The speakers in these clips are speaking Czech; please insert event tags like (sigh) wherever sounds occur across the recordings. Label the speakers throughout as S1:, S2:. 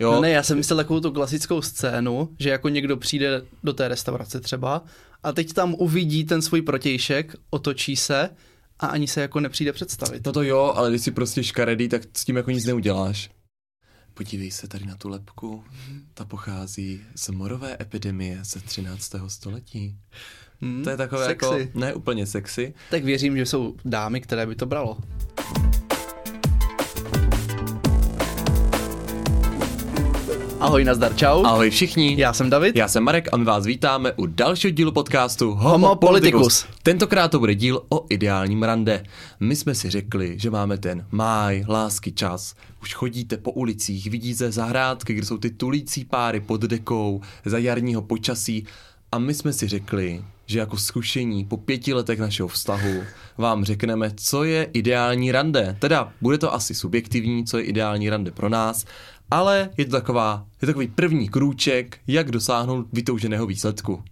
S1: Jo?
S2: No ne, já jsem myslel takovou tu klasickou scénu, že jako někdo přijde do té restaurace třeba a teď tam uvidí ten svůj protějšek, otočí se a ani se jako nepřijde představit.
S1: No to jo, ale když jsi prostě škaredý, tak s tím jako nic neuděláš. Podívej se tady na tu lepku. Ta pochází z morové epidemie ze 13. století.
S2: Hmm,
S1: To je takové
S2: sexy.
S1: jako, ne úplně sexy.
S2: Tak věřím, že jsou dámy, které by to bralo. Ahoj, nazdar, čau.
S1: Ahoj všichni.
S2: Já jsem David.
S1: Já jsem Marek a my vás vítáme u dalšího dílu podcastu Homo,
S2: Homo
S1: Politicus.
S2: Politicus.
S1: Tentokrát to bude díl o ideálním rande. My jsme si řekli, že máme ten máj, lásky čas. Už chodíte po ulicích, vidíte zahrádky, kde jsou ty tulící páry pod dekou za jarního počasí. A my jsme si řekli, že jako zkušení po pěti letech našeho vztahu vám řekneme, co je ideální rande. Teda bude to asi subjektivní, co je ideální rande pro nás, ale je to taková, je to takový první krůček, jak dosáhnout vytouženého výsledku.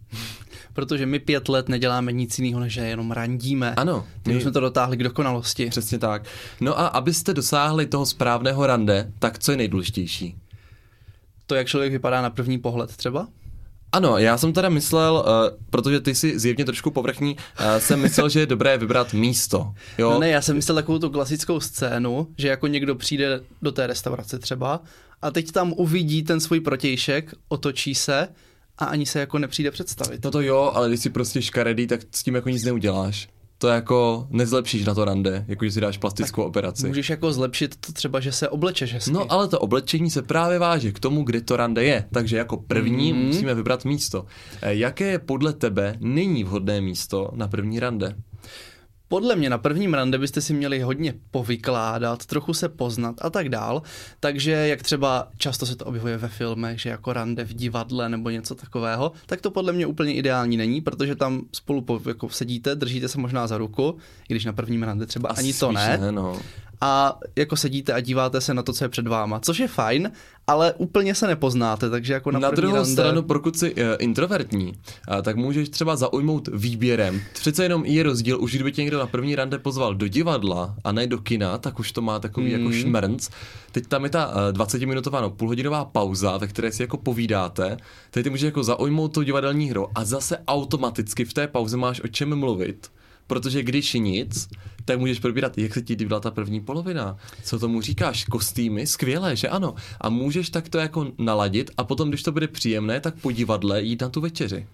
S2: Protože my pět let neděláme nic jiného, než že jenom randíme.
S1: Ano,
S2: My jsme to dotáhli k dokonalosti.
S1: Přesně tak. No a abyste dosáhli toho správného rande, tak co je nejdůležitější?
S2: To, jak člověk vypadá na první pohled třeba?
S1: Ano, já jsem teda myslel, uh, protože ty jsi zjevně trošku povrchní, uh, jsem myslel, že je dobré vybrat místo. Jo?
S2: No ne, já jsem myslel takovou tu klasickou scénu, že jako někdo přijde do té restaurace třeba a teď tam uvidí ten svůj protějšek, otočí se a ani se jako nepřijde představit.
S1: No to jo, ale když jsi prostě škaredý, tak s tím jako nic neuděláš. To jako nezlepšíš na to rande, jako že si dáš plastickou operaci.
S2: Můžeš jako zlepšit to třeba, že se oblečeš hezky.
S1: No ale to oblečení se právě váže k tomu, kde to rande je. Takže jako první
S2: Mhm.
S1: musíme vybrat místo. Eh, Jaké je podle tebe není vhodné místo na první rande?
S2: Podle mě na prvním rande byste si měli hodně povykládat, trochu se poznat a tak dál. Takže jak třeba často se to objevuje ve filmech, že jako rande v divadle nebo něco takového, tak to podle mě úplně ideální není, protože tam spolu po, jako sedíte, držíte se možná za ruku, i když na prvním rande třeba
S1: Asi
S2: ani to ne.
S1: ne no.
S2: A jako sedíte a díváte se na to, co je před váma, což je fajn, ale úplně se nepoznáte, takže jako na,
S1: Na,
S2: první
S1: druhou
S2: rande...
S1: stranu, pokud jsi uh, introvertní, uh, tak můžeš třeba zaujmout výběrem. Přece jenom je rozdíl, už kdyby tě někdo na první rande pozval do divadla a ne do kina, tak už to má takový mm. jako šmrnc. Teď tam je ta uh, 20-minutová, no, půlhodinová pauza, ve které si jako povídáte. Teď ty můžeš jako zaujmout tu divadelní hru a zase automaticky v té pauze máš o čem mluvit. Protože když nic, tak můžeš probírat, jak se ti líbila ta první polovina. Co tomu říkáš? Kostýmy? Skvělé, že ano. A můžeš tak to jako naladit a potom, když to bude příjemné, tak po divadle jít na tu večeři.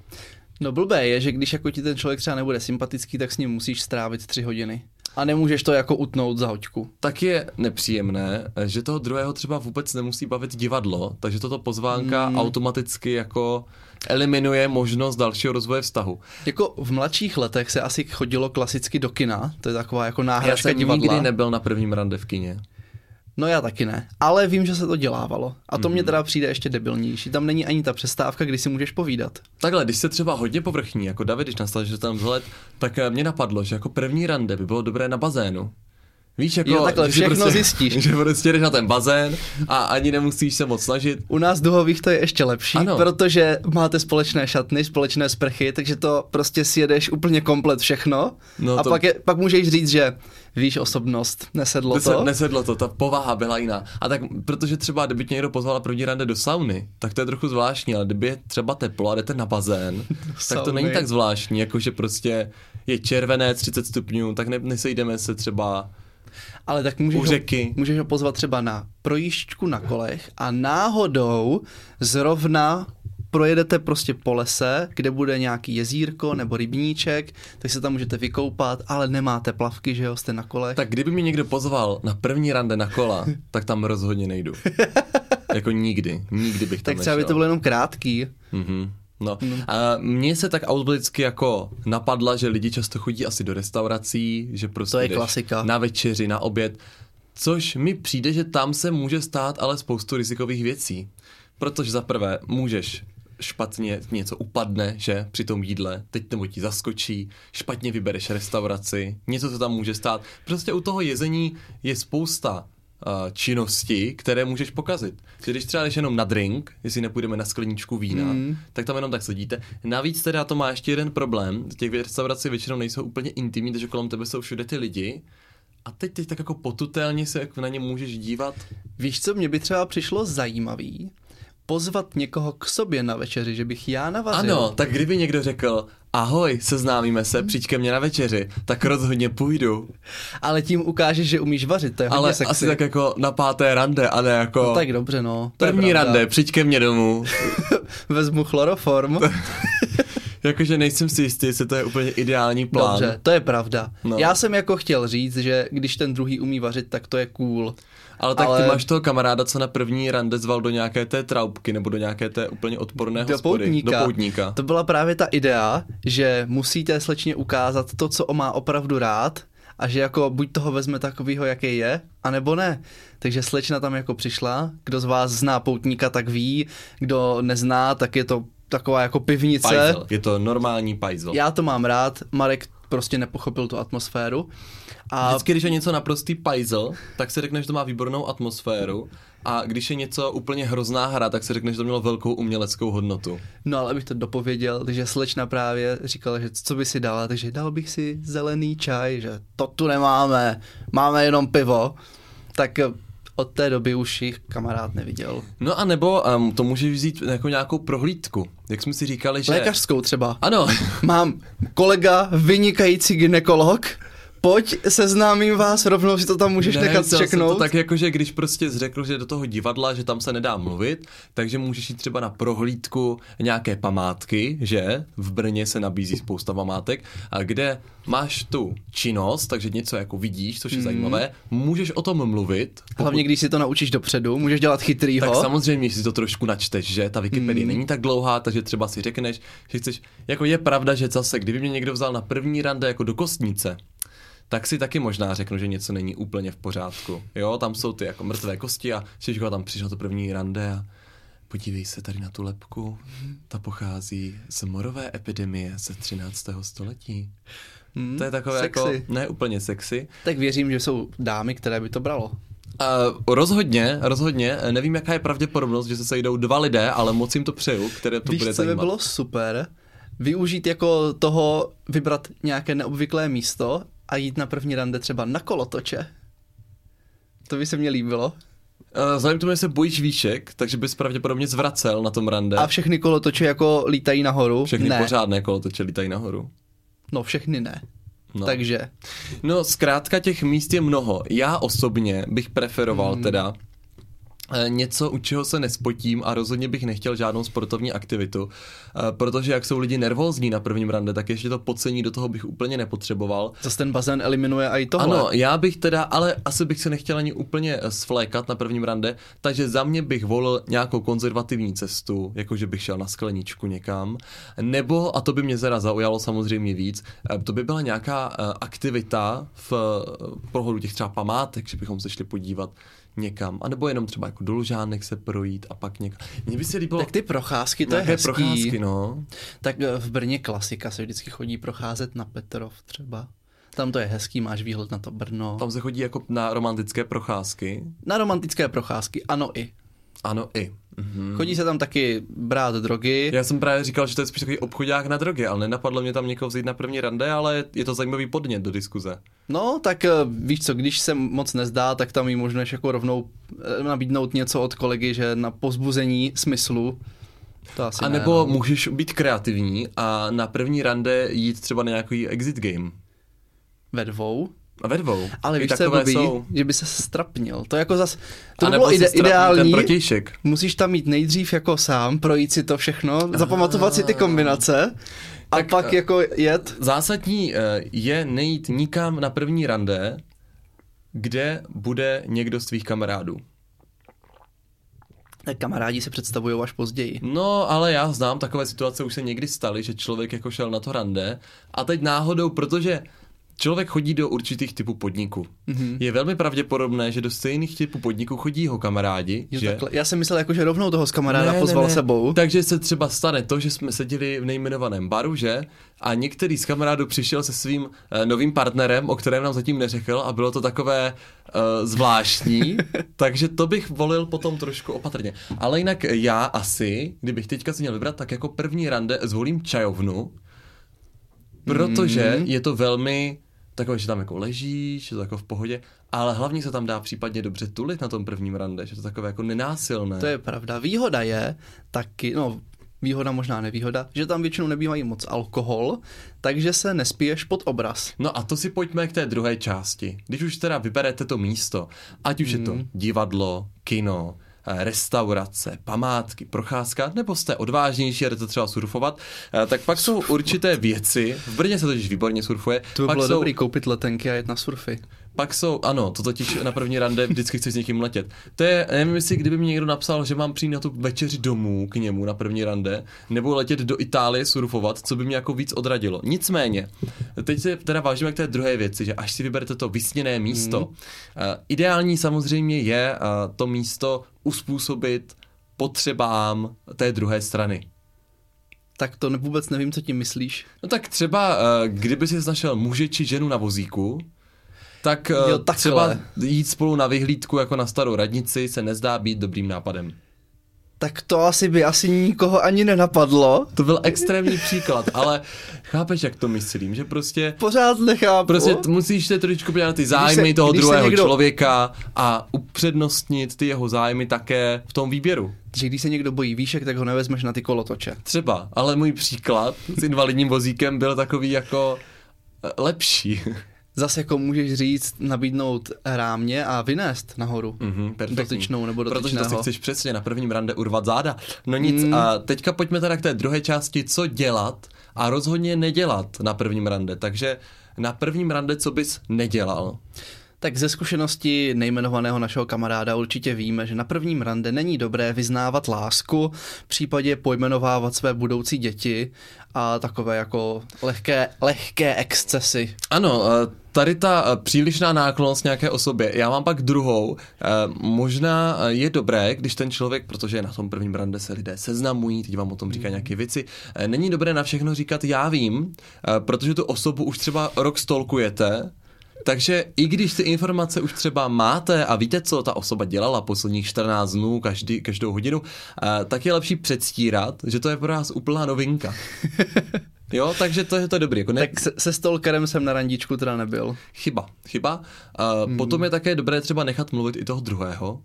S2: No blbé je, že když jako ti ten člověk třeba nebude sympatický, tak s ním musíš strávit tři hodiny. A nemůžeš to jako utnout za hoďku.
S1: Tak je nepříjemné, že toho druhého třeba vůbec nemusí bavit divadlo, takže toto pozvánka hmm. automaticky jako eliminuje možnost dalšího rozvoje vztahu.
S2: Jako v mladších letech se asi chodilo klasicky do kina, to je taková jako
S1: Já
S2: náhražka
S1: jsem
S2: divadla.
S1: nikdy nebyl na prvním rande v kině.
S2: No já taky ne, ale vím, že se to dělávalo. A to
S1: Mhm.
S2: mně teda přijde ještě debilnější. Tam není ani ta přestávka, kdy si můžeš povídat.
S1: Takhle, když se třeba hodně povrchní, jako David, když nastal, že tam vzhled, tak eh, mě napadlo, že jako první rande by bylo dobré na bazénu. Víš, jako,
S2: Jo, takhle,
S1: že si
S2: všechno
S1: prostě,
S2: zjistíš. (laughs)
S1: Že prostě jdeš na ten bazén a ani nemusíš se moc snažit.
S2: U nás duhových to je ještě lepší,
S1: Ano.
S2: protože máte společné šatny, společné sprchy, takže to prostě sjedeš úplně komplet všechno.
S1: No
S2: a
S1: to-
S2: pak, je, pak můžeš říct, že víš osobnost, nesedlo
S1: To
S2: to.
S1: nesedlo to, ta povaha byla jiná. A tak, protože třeba, kdyby tě někdo pozval na první rande do sauny, tak to je trochu zvláštní, ale kdyby je třeba teplo a jdete na bazén, (laughs) tak to není tak zvláštní, jako že prostě je červené 30 stupňů, tak ne, nesejdeme se třeba
S2: Ale tak můžeš
S1: u řeky.
S2: Ho, můžeš ho pozvat třeba na projížďku na kolech a náhodou zrovna projedete prostě po lese, kde bude nějaký jezírko nebo rybníček, tak se tam můžete vykoupat, ale nemáte plavky, že jo, jste na kolech.
S1: Tak kdyby mě někdo pozval na první rande na kola, (laughs) tak tam rozhodně nejdu. jako nikdy, nikdy bych tam
S2: tak třeba by
S1: nešel.
S2: to bylo jenom krátký.
S1: Mhm. No. A mně se tak automaticky jako napadla, že lidi často chodí asi do restaurací, že prostě
S2: To je klasika.
S1: na večeři, na oběd, což mi přijde, že tam se může stát ale spoustu rizikových věcí. Protože za prvé můžeš špatně něco upadne, že při tom jídle, teď nebo ti zaskočí, špatně vybereš restauraci, něco se tam může stát. Prostě u toho jezení je spousta činnosti, které můžeš pokazit. Že když třeba jdeš jenom na drink, jestli nepůjdeme na skleničku vína, mm. tak tam jenom tak sedíte. Navíc teda to má ještě jeden problém. Těch restaurací většinou nejsou úplně intimní, takže kolem tebe jsou všude ty lidi a teď, teď tak jako potutelně se na ně můžeš dívat.
S2: Víš, co mě by třeba přišlo zajímavý? Pozvat někoho k sobě na večeři, že bych já navařil.
S1: Ano, tak kdyby někdo řekl, ahoj, seznámíme se, přijď ke mně na večeři, tak rozhodně půjdu.
S2: Ale tím ukážeš, že umíš vařit, to je hodně
S1: Ale
S2: sexy.
S1: asi tak jako na páté rande, a ne jako
S2: No, tak dobře, no.
S1: první rande, přijď ke mně domů. (laughs)
S2: Vezmu chloroform. (laughs)
S1: Jakože nejsem si jistý, jestli to je úplně ideální plán.
S2: Dobře, to je pravda.
S1: No.
S2: Já jsem jako chtěl říct, že když ten druhý umí vařit, tak to je cool.
S1: Ale tak
S2: Ale-
S1: ty máš toho kamaráda, co na první rande zval do nějaké té traubky nebo do nějaké té úplně odporné
S2: Do
S1: hospody.
S2: poutníka.
S1: Do poutníka.
S2: To byla právě ta idea, že musíte slečně ukázat to, co on má opravdu rád a že jako buď toho vezme takovýho, jaký je, anebo ne. Takže slečna tam jako přišla, kdo z vás zná poutníka, tak ví, kdo nezná, tak je to taková jako pivnice.
S1: Pajzel. Je to normální pajzel.
S2: Já to mám rád, Marek prostě nepochopil tu atmosféru. A
S1: Vždycky, když je něco naprostý pajzel, tak se řekne, že to má výbornou atmosféru. A když je něco úplně hrozná hra, tak se řekne, že to mělo velkou uměleckou hodnotu.
S2: No ale abych to dopověděl, takže slečna právě říkala, že co by si dala, takže dal bych si zelený čaj, že to tu nemáme, máme jenom pivo. Tak od té doby už jich kamarád neviděl.
S1: No a nebo um, to můžeš vzít jako nějakou prohlídku. Jak jsme si říkali, že...
S2: Lékařskou třeba.
S1: Ano,
S2: Mám kolega, vynikající ginekolog, pojď, seznámím vás, rovnou si to tam můžeš
S1: Ne,
S2: nechat čeknout.
S1: To tak jako, že když prostě jsi řekl, že do toho divadla, že tam se nedá mluvit, takže můžeš jít třeba na prohlídku nějaké památky, že v Brně se nabízí spousta památek, a kde máš tu činnost, takže něco jako vidíš, což je zajímavé, můžeš o tom mluvit.
S2: Mhm. Hlavně, když si to naučíš dopředu, můžeš dělat chytrýho.
S1: Tak samozřejmě si to trošku načteš, že ta Wikipedie
S2: Hmm.
S1: není tak dlouhá, takže třeba si řekneš, že chceš, jako je pravda, že zase, kdyby mě někdo vzal na první rande jako do kostnice, tak si taky možná řeknu, že něco není úplně v pořádku. Jo, tam jsou ty jako mrtvé kosti a Šiško tam přišel to první rande a podívej se tady na tu lepku, ta pochází z morové epidemie ze 13. století.
S2: Hmm,
S1: To je takové
S2: sexy.
S1: jako ne úplně sexy,
S2: Tak věřím, že jsou dámy, které by to bralo.
S1: Uh, rozhodně, rozhodně. Nevím, jaká je pravděpodobnost, že se sejdou dva lidé, ale moc jim to přeju, které to
S2: Víš,
S1: bude
S2: co by
S1: zajímat.
S2: bylo super? Využít jako toho, vybrat nějaké neobvyklé místo a jít na první rande třeba na kolotoče. To by se mně líbilo.
S1: Vzhledem k tomu, že se bojíš výšek, takže bys pravděpodobně zvracel na tom rande.
S2: A všechny kolotoče jako lítají nahoru.
S1: Všechny
S2: ne.
S1: pořádné kolotoče lítají nahoru.
S2: No všechny ne.
S1: No.
S2: Takže
S1: no, zkrátka těch míst je mnoho. Já osobně bych preferoval
S2: Hmm.
S1: teda něco, u čeho se nespotím a rozhodně bych nechtěl žádnou sportovní aktivitu, eh, protože jak jsou lidi nervózní na prvním rande, tak ještě to podcení do toho bych úplně nepotřeboval.
S2: zase ten bazén eliminuje i tohle.
S1: Ano, já bych teda, ale asi bych se nechtěl ani úplně eh, svlékat na prvním rande, takže za mě bych volil nějakou konzervativní cestu, jakože bych šel na skleničku někam, nebo, a to by mě zera zaujalo samozřejmě víc, eh, to by byla nějaká eh, aktivita v eh, pohodu těch třeba památek, že bychom se šli podívat někam, anebo jenom třeba jako do Lužánek se projít a pak někam. Mně by se líbilo
S2: Tak ty procházky, to je hezký.
S1: procházky, no.
S2: Tak eh, v Brně klasika se vždycky chodí procházet na Petrov třeba. Tam to je hezký, máš výhled na to Brno.
S1: Tam se chodí jako na romantické procházky.
S2: Na romantické procházky, ano i.
S1: Ano, i. Mhm.
S2: Chodí se tam taky brát drogy.
S1: Já jsem právě říkal, že to je spíš takový obchodák na drogy, ale nenapadlo mě tam někoho vzít na první rande, ale je to zajímavý podnět do diskuze.
S2: No, tak eh, víš co, když se moc nezdá, tak tam jí možneš jako rovnou eh, nabídnout něco od kolegy, že na pozbuzení smyslu. To asi
S1: A
S2: ne,
S1: nebo
S2: no.
S1: můžeš být kreativní a na první rande jít třeba na nějaký exit game.
S2: Ve dvou.
S1: A ve dvou.
S2: Ale
S1: I
S2: víš, co je blbý?
S1: jsou.
S2: Že by se strapnil. To jako zas, to
S1: A
S2: by bylo ide- ideální.
S1: Ten protějšek.
S2: Musíš tam mít nejdřív jako sám, projít si to všechno, zapamatovat si ty kombinace a
S1: Tak,
S2: pak
S1: eh,
S2: jako jet.
S1: Zásadní eh, je nejít nikam na první rande, kde bude někdo z tvých kamarádů.
S2: Tak kamarádi se představují až později.
S1: No, ale já znám takové situace, už se někdy staly, že člověk jako šel na to rande a teď náhodou, protože člověk chodí do určitých typů podniků. Mm-hmm. Je velmi pravděpodobné, že do stejných typů podniků chodí jeho kamarádi,
S2: Jo,
S1: že?
S2: takhle. Já jsem myslel, jako, že rovnou toho z kamaráda pozval sebou.
S1: Takže se třeba stane to, že jsme seděli v nejmenovaném baru, že? A některý z kamarádů přišel se svým uh, novým partnerem, o kterém nám zatím neřekl a bylo to takové uh, zvláštní, (laughs) takže to bych volil potom trošku opatrně. Ale jinak já asi, kdybych teďka si měl vybrat, tak jako první rande zvolím čajovnu, protože
S2: Mhm.
S1: je to velmi takové, že tam jako ležíš, že to jako v pohodě, ale hlavně se tam dá případně dobře tulit na tom prvním rande, že to takové jako nenásilné.
S2: To je pravda. Výhoda je taky, no výhoda možná nevýhoda, že tam většinou nebývají moc alkohol, takže se nespiješ pod obraz.
S1: No a to si pojďme k té druhé části. Když už teda vyberete to místo, ať už mm. je to
S2: Mhm.
S1: divadlo, kino, restaurace, památky, procházka, nebo jste odvážnější a jdete třeba surfovat, eh, tak pak jsou určité věci, v Brně se totiž výborně surfuje,
S2: To by
S1: pak
S2: bylo
S1: jsou,
S2: dobrý koupit letenky a jet na surfy.
S1: Pak jsou, ano, to totiž na první rande vždycky chci s někým letět. To je, nevím jestli kdyby mi někdo napsal, že mám přijít na tu večeři domů k němu na první rande, nebo letět do Itálie surfovat, co by mě jako víc odradilo. Nicméně, teď se teda vážíme k té druhé věci, že až si vyberete to vysněné místo, mm. ideální samozřejmě je eh, to místo uspůsobit potřebám té druhé strany.
S2: Tak to vůbec nevím, co tím myslíš.
S1: No tak třeba, eh, kdyby si našel muže či ženu na vozíku, tak eh,
S2: Jo, takhle.
S1: třeba jít spolu na vyhlídku jako na starou radnici se nezdá být dobrým nápadem.
S2: Tak to asi by asi nikoho ani nenapadlo.
S1: To byl extrémní příklad, ale chápeš, jak to myslím, že prostě
S2: Pořád nechápu.
S1: Prostě musíš se trošičku podívat na ty zájmy
S2: se-
S1: toho druhého
S2: někdo-
S1: člověka a upřednostnit ty jeho zájmy také v tom výběru.
S2: že když se někdo bojí výšek, tak ho nevezmeš na ty kolotoče.
S1: Třeba, ale můj příklad s invalidním vozíkem byl takový jako eh, lepší.
S2: Zase jako můžeš říct, nabídnout rámě a vynést nahoru.
S1: Mhm, perfektní.
S2: Dotyčnou nebo
S1: Protože to si
S2: dotyčného.
S1: chceš přesně na prvním rande urvat záda. No nic,
S2: Mm.
S1: a teďka pojďme teda k té druhé části, co dělat a rozhodně nedělat na prvním rande. Takže na prvním rande, co bys nedělal?
S2: Tak ze zkušenosti nejmenovaného našeho kamaráda určitě víme, že na prvním rande není dobré vyznávat lásku, v případě pojmenovávat své budoucí děti a takové jako lehké, lehké excesy.
S1: Ano, eh, tady ta eh, přílišná náklonost nějaké osobě. Já mám pak druhou. Eh, Možná je dobré, když ten člověk, protože na tom prvním rande se lidé seznamují, teď vám o tom říkají nějaké věci, není dobré na všechno říkat já vím, protože tu osobu už třeba rok stolkujete, takže i když ty informace už třeba máte a víte, co ta osoba dělala posledních 14 dnů, každý, každou hodinu, eh, tak je lepší předstírat, že to je pro nás úplná novinka. Jo, takže to je to dobrý. Jako ne,
S2: Tak se, se stolkerem jsem na randičku teda nebyl.
S1: Chyba, chyba. Uh, Potom je také dobré třeba nechat mluvit i toho druhého.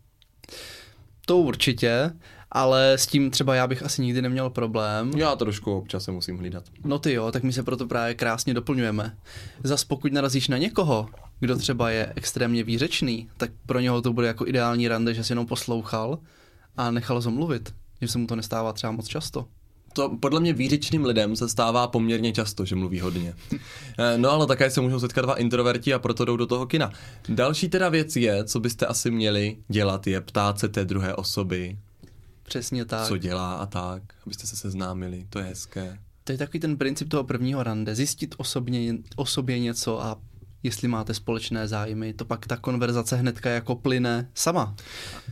S2: To určitě, ale s tím třeba já bych asi nikdy neměl problém.
S1: Já trošku občas se musím hlídat.
S2: No ty jo, tak my se proto právě krásně doplňujeme. Zas pokud narazíš na někoho, kdo třeba je extrémně výřečný, tak pro něho to bude jako ideální rande, že si jenom poslouchal a nechal ho mluvit. Že se mu to nestává třeba moc často.
S1: To podle mě výřečným lidem se stává poměrně často, že mluví hodně. (laughs) Eh, No ale také se můžou setkat dva introverti a proto jdou do toho kina. Další teda věc je, co byste asi měli dělat, je ptát se té druhé osoby,
S2: Přesně tak.
S1: co dělá a tak, abyste se seznámili, to je hezké.
S2: To je takový ten princip toho prvního rande. Zjistit osobně, o sobě něco a jestli máte společné zájmy, to pak ta konverzace hnedka jako plyne sama.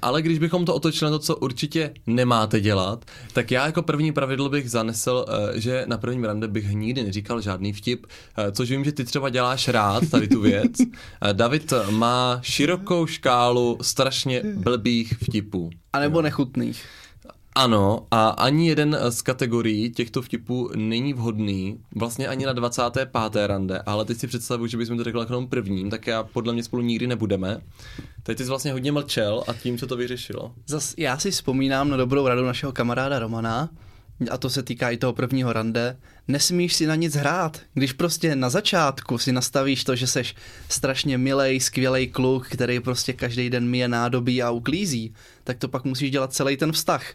S1: Ale když bychom to otočili na to, co určitě nemáte dělat, tak já jako první pravidlo bych zanesl, eh, že na prvním rande bych nikdy neříkal žádný vtip, eh, což vím, že ty třeba děláš rád, tady tu věc. Eh, David má širokou škálu strašně blbých vtipů.
S2: A nebo nechutných.
S1: Ano, a ani jeden z kategorií těchto vtipů není vhodný, vlastně ani na 25. rande, ale teď si představuji, že bychom to řekli jenom prvním, tak já podle mě spolu nikdy nebudeme. Teď jsi vlastně hodně mlčel a tím se to vyřešilo.
S2: Zas já si vzpomínám na dobrou radu našeho kamaráda Romana, a to se týká i toho prvního rande, nesmíš si na nic hrát. Když prostě na začátku si nastavíš to, že seš strašně milej, skvělej kluk, který prostě každý den mije nádobí a uklízí, tak to pak musíš dělat celý ten vztah.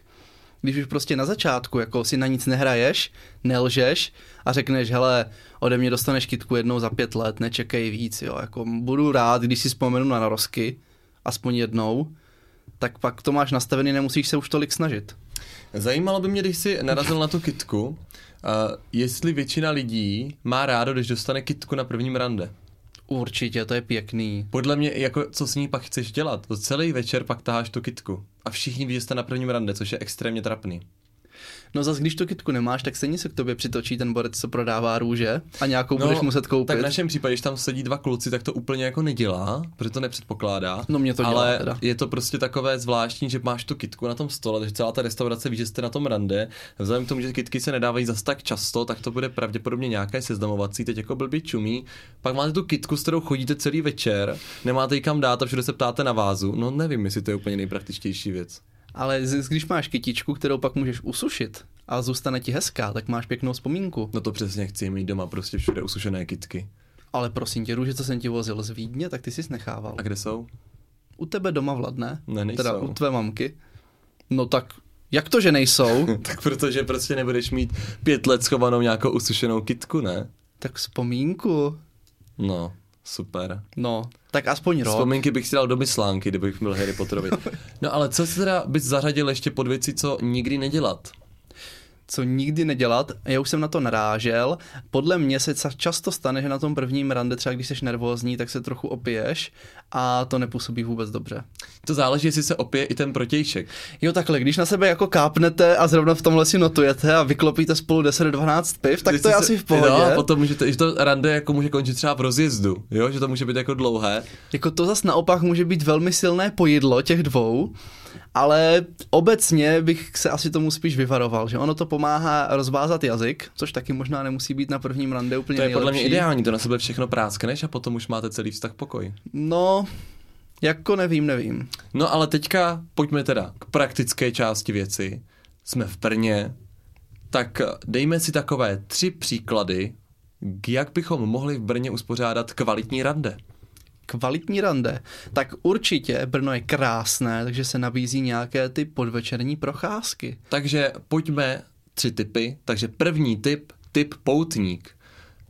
S2: Když už prostě na začátku jako si na nic nehraješ, nelžeš a řekneš, hele, ode mě dostaneš kitku jednou za pět let, nečekej víc, jo, jako budu rád, když si vzpomenu na narosky, aspoň jednou, tak pak to máš nastavený, nemusíš se už tolik snažit.
S1: Zajímalo by mě, když jsi narazil na tu kitku, uh, jestli většina lidí má rádo, když dostane kitku na prvním rande.
S2: Určitě, to je pěkný.
S1: Podle mě, jako co s ní pak chceš dělat? To celý večer pak taháš tu kitku. A všichni ví, že jste na prvním rande, což je extrémně trapný.
S2: No zas, když tu kitku nemáš, tak stejně se k tobě přitočí ten borec, co prodává růže a nějakou no, budeš muset koupit.
S1: Tak v našem případě, když tam sedí dva kluci, tak to úplně jako nedělá, protože to nepředpokládá.
S2: No mě to dělá
S1: ale
S2: teda.
S1: je to prostě takové zvláštní, že máš tu kitku na tom stole, takže celá ta restaurace ví, že jste na tom rande. Vzhledem k tomu, že kitky se nedávají zas tak často, tak to bude pravděpodobně nějaké seznamovací, teď jako blbý čumí. Pak máte tu kitku, s kterou chodíte celý večer, nemáte ji kam dát a všude se ptáte na vázu. No nevím, jestli to je úplně nejpraktičtější věc.
S2: Ale z- když máš kytičku, kterou pak můžeš usušit a zůstane ti hezká, tak máš pěknou vzpomínku.
S1: No to přesně chci mít doma prostě všude usušené kitky.
S2: Ale prosím tě, růže, co jsem ti vozil z Vídně, tak ty jsi nechával.
S1: A kde jsou?
S2: U tebe doma vladne?
S1: Ne, nejsou.
S2: Teda u tvé mamky. No tak, jak to, že nejsou? (laughs)
S1: tak protože prostě nebudeš mít pět let schovanou nějakou usušenou kitku, ne?
S2: tak vzpomínku.
S1: No, super.
S2: No, tak aspoň rok.
S1: Vzpomínky bych si dal do myslánky, kdybych byl Harry Potterovi. No ale co si teda bys zařadil ještě pod věci, co nikdy nedělat?
S2: Co nikdy nedělat, já už jsem na to narážel. Podle mě se často stane, že na tom prvním rande, třeba když jsi nervózní, tak se trochu opiješ a to nepůsobí vůbec dobře.
S1: To záleží, jestli se opije i ten protějšek.
S2: Jo, takhle, když na sebe jako kápnete a zrovna v tomhle si notujete a vyklopíte spolu 10-12 piv, tak
S1: Když
S2: to je
S1: se-
S2: asi v pohodě.
S1: No, a potom můžete, že to rande jako může končit třeba v rozjezdu, jo, že to může být jako dlouhé.
S2: Jako to zas naopak může být velmi silné pojedlo těch dvou, ale obecně bych se asi tomu spíš vyvaroval, že ono to pomáhá rozvázat jazyk, což taky možná nemusí být na prvním rande úplně
S1: To je podle mě
S2: nejlepší.
S1: ideální, to na sebe všechno práskneš a potom už máte celý vztah pokoj.
S2: No, jako nevím, nevím.
S1: No ale teďka pojďme teda k praktické části věci. Jsme v Brně, tak dejme si takové tři příklady, jak bychom mohli v Brně uspořádat kvalitní rande.
S2: Kvalitní rande. Tak určitě Brno je krásné, takže se nabízí nějaké ty podvečerní procházky.
S1: Takže pojďme tři typy. Takže první typ, typ poutník.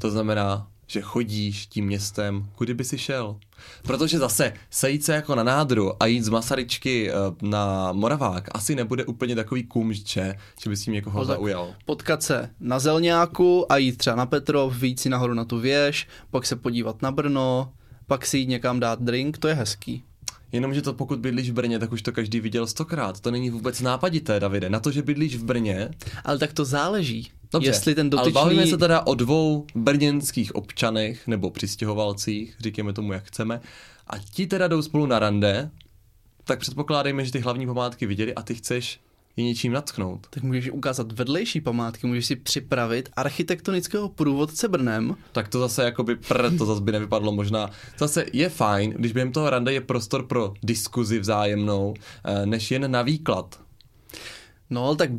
S1: To znamená, že chodíš tím městem, kudy by si šel. Protože zase sejít se jako na nádru a jít z Masaryčky eh, na Moravák asi nebude úplně takový kumže, že by si někoho
S2: No
S1: zaujal.
S2: Potkat se na Zelňáku a jít třeba na Petrov, vyjít si nahoru na tu věž, pak se podívat na Brno, pak si jít někam dát drink, to je hezký.
S1: Jenomže to pokud bydlíš v Brně, tak už to každý viděl stokrát. To není vůbec nápadité, Davide. Na to, že bydlíš v Brně,
S2: Ale tak to záleží.
S1: Dobře,
S2: Jestli ten
S1: ale
S2: dotyčný...
S1: bavíme se teda o dvou brněnských občanech nebo přistěhovalcích, říkáme tomu, jak chceme, a ti teda jdou spolu na rande, tak předpokládejme, že ty hlavní památky viděli a ty chceš je něčím natchnout.
S2: Tak můžeš ukázat vedlejší památky, můžeš si připravit architektonického průvodce Brnem.
S1: Tak to zase jakoby pr, to zase by nevypadlo možná. Zase je fajn, když během toho rande je prostor pro diskuzi vzájemnou, eh, než jen na výklad.
S2: No, ale tak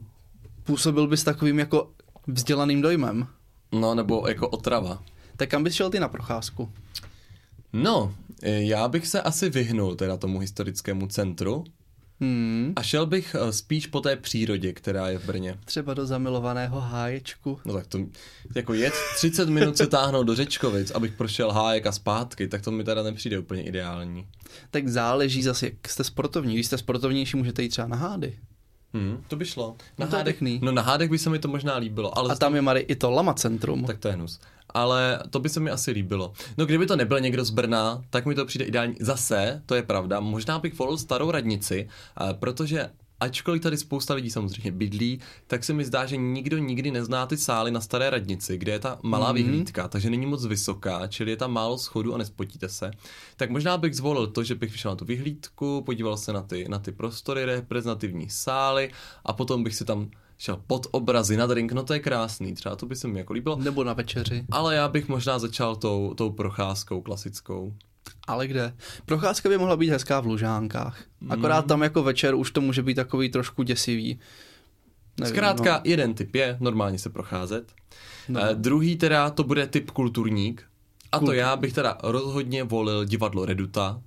S2: působil bys takovým jako vzdělaným dojmem.
S1: No, nebo jako otrava.
S2: Tak kam bys šel ty na procházku?
S1: No, eh, já bych se asi vyhnul teda tomu historickému centru
S2: Hmm,
S1: a šel bych eh, spíš po té přírodě, která je v Brně.
S2: třeba do zamilovaného háječku.
S1: No tak to, jako jet 30 minut se táhnout do Řečkovic, abych prošel hájek a zpátky, tak to mi teda nepřijde úplně ideální.
S2: Tak záleží zase, jak jste sportovní. Když jste sportovnější, můžete jít třeba na hády.
S1: Hmm, to by šlo. Na
S2: No pěkný.
S1: no na hádek by se mi to možná líbilo, ale
S2: A tam je Mary i to Lama centrum.
S1: tak to je hnus. Ale to by se mi asi líbilo. No kdyby to nebyl někdo z Brna, tak mi to přijde ideální. Zase, to je pravda, možná bych volil starou radnici, eh, protože ačkoliv tady spousta lidí samozřejmě bydlí, tak se mi zdá, že nikdo nikdy nezná ty sály na staré radnici, kde je ta malá
S2: Mhm.
S1: vyhlídka, takže není moc vysoká, čili je tam málo schodů a nespotíte se. Tak možná bych zvolil to, že bych vyšel na tu vyhlídku, podíval se na ty, na ty prostory, reprezentativní sály a potom bych si tam šel pod obrazy na drink, no to je krásný, třeba to by se mi jako líbilo.
S2: Nebo na večeři.
S1: Ale já bych možná začal tou, tou procházkou klasickou.
S2: Ale kde? Procházka by mohla být hezká v Lužánkách. Akorát tam jako večer už to může být takový trošku děsivý. Nevím,
S1: Zkrátka,
S2: no.
S1: jeden typ je normálně se procházet.
S2: No.
S1: No. druhý teda to bude typ kulturník. A to
S2: Kultur-
S1: já bych teda rozhodně volil divadlo Reduta.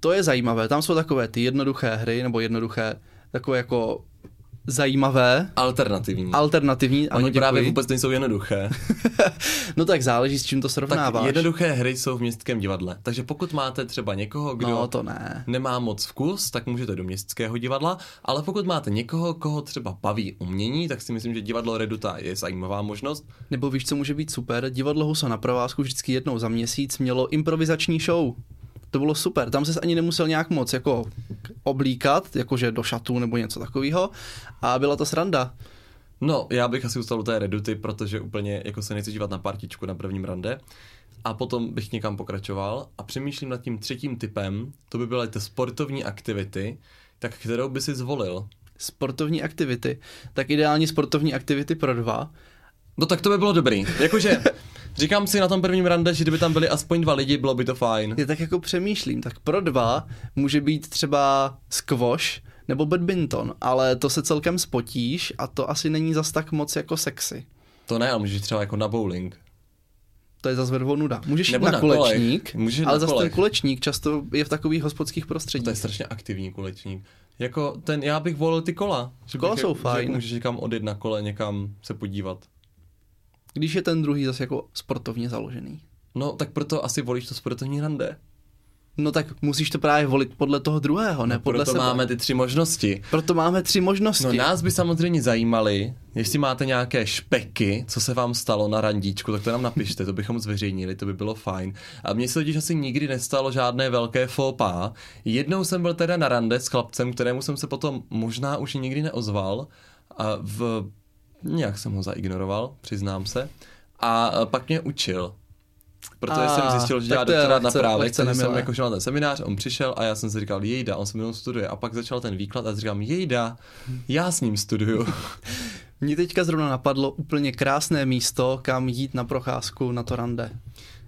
S2: To je zajímavé. Tam jsou takové ty jednoduché hry, nebo jednoduché, takové jako zajímavé,
S1: Alternativní.
S2: alternativní.
S1: Oni
S2: ano,
S1: právě
S2: děkuji.
S1: vůbec nejsou jednoduché. (laughs)
S2: No tak záleží, s čím to
S1: tak
S2: srovnáváš.
S1: jednoduché hry jsou v městském divadle. Takže pokud máte třeba někoho, kdo
S2: No to ne.
S1: nemá moc vkus, tak můžete do městského divadla, ale pokud máte někoho, koho třeba baví umění, tak si myslím, že divadlo Reduta je zajímavá možnost.
S2: Nebo víš, co může být super? Divadlo Husa na provázku vždycky jednou za měsíc mělo improvizační show. To bylo super. Tam se ani nemusel nějak moc jako oblíkat, jakože do šatů nebo něco takového. A byla to sranda.
S1: No, já bych asi ustal u té reduty, protože úplně jako se nechci dívat na partičku na prvním rande. A potom bych někam pokračoval a přemýšlím nad tím třetím typem, to by byly ty sportovní aktivity, tak kterou by si zvolil?
S2: Sportovní aktivity. Tak ideální sportovní aktivity pro dva.
S1: No tak to by bylo dobrý. Jakože (laughs) Říkám si na tom prvním rande, že kdyby tam byli aspoň dva lidi, bylo by to fajn.
S2: Je tak jako přemýšlím, tak pro dva může být třeba squash nebo badminton, ale to se celkem spotíš a to asi není zas tak moc jako sexy.
S1: To ne, ale můžeš třeba jako na bowling.
S2: To je zase vedvo nuda. Můžeš Nebo jít na, na kulečník,
S1: Můžeš
S2: ale zase ten kulečník často je v takových hospodských prostředích.
S1: To je strašně aktivní kulečník. Jako ten, já bych volil ty kola.
S2: Že kola bych, jsou fajn.
S1: Že můžeš někam odjet na kole, někam se podívat.
S2: Když je ten druhý zase jako sportovně založený.
S1: No, tak proto asi volíš to sportovní rande.
S2: No tak musíš to právě volit podle toho druhého, ne no, podle
S1: proto
S2: sebe.
S1: máme ty tři možnosti.
S2: Proto máme tři možnosti.
S1: No nás by samozřejmě zajímaly, jestli máte nějaké špeky, co se vám stalo na randíčku, tak to nám napište, to bychom zveřejnili, to by bylo fajn. A mně se totiž asi nikdy nestalo žádné velké fópa. Jednou jsem byl teda na rande s chlapcem, kterému jsem se potom možná už nikdy neozval. A v... Nějak jsem ho zaignoroval, přiznám se. A pak mě učil Protože a, jsem zjistil, že dělá doktorát na právě, takže jsem jako šel na ten seminář, on přišel a já jsem si říkal, jejda, on se mnou studuje. A pak začal ten výklad a říkám, jejda, já s ním studuju. (laughs)
S2: Mně teďka zrovna napadlo úplně krásné místo, kam jít na procházku na to rande.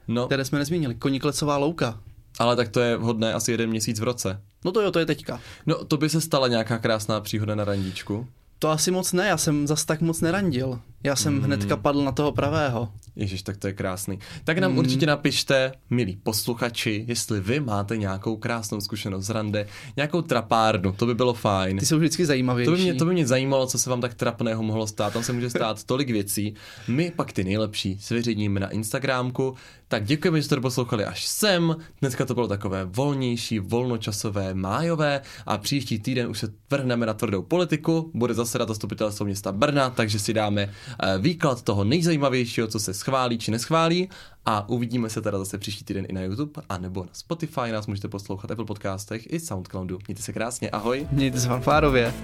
S2: No. Které jsme nezmínili, Koniklecová louka.
S1: Ale tak to je vhodné asi jeden měsíc v roce.
S2: No to jo, to je teďka.
S1: No to by se stala nějaká krásná příhoda na randíčku.
S2: To asi moc ne, já jsem zas tak moc nerandil. Já jsem mm. hnedka padl na toho pravého.
S1: Ježíš, tak to je krásný. Tak nám mm. určitě napište, milí posluchači, jestli vy máte nějakou krásnou zkušenost z rande, nějakou trapárnu, to by bylo fajn.
S2: Ty jsou vždycky zajímavější.
S1: To by, mě, to by mě zajímalo, co se vám tak trapného mohlo stát. Tam se může stát (laughs) tolik věcí. My pak ty nejlepší zveřejníme na Instagramku. Tak děkujeme, že jste to poslouchali až sem. Dneska to bylo takové volnější, volnočasové, májové a příští týden už se vrhneme na tvrdou politiku. Bude zasedat zastupitelstvo města Brna, takže si dáme eh, výklad toho nejzajímavějšího, co se schválí či neschválí a uvidíme se teda zase příští týden i na YouTube a nebo na Spotify nás můžete poslouchat Apple podcastech i Soundcloudu. Mějte se krásně, ahoj.
S2: Mějte se fanfárově.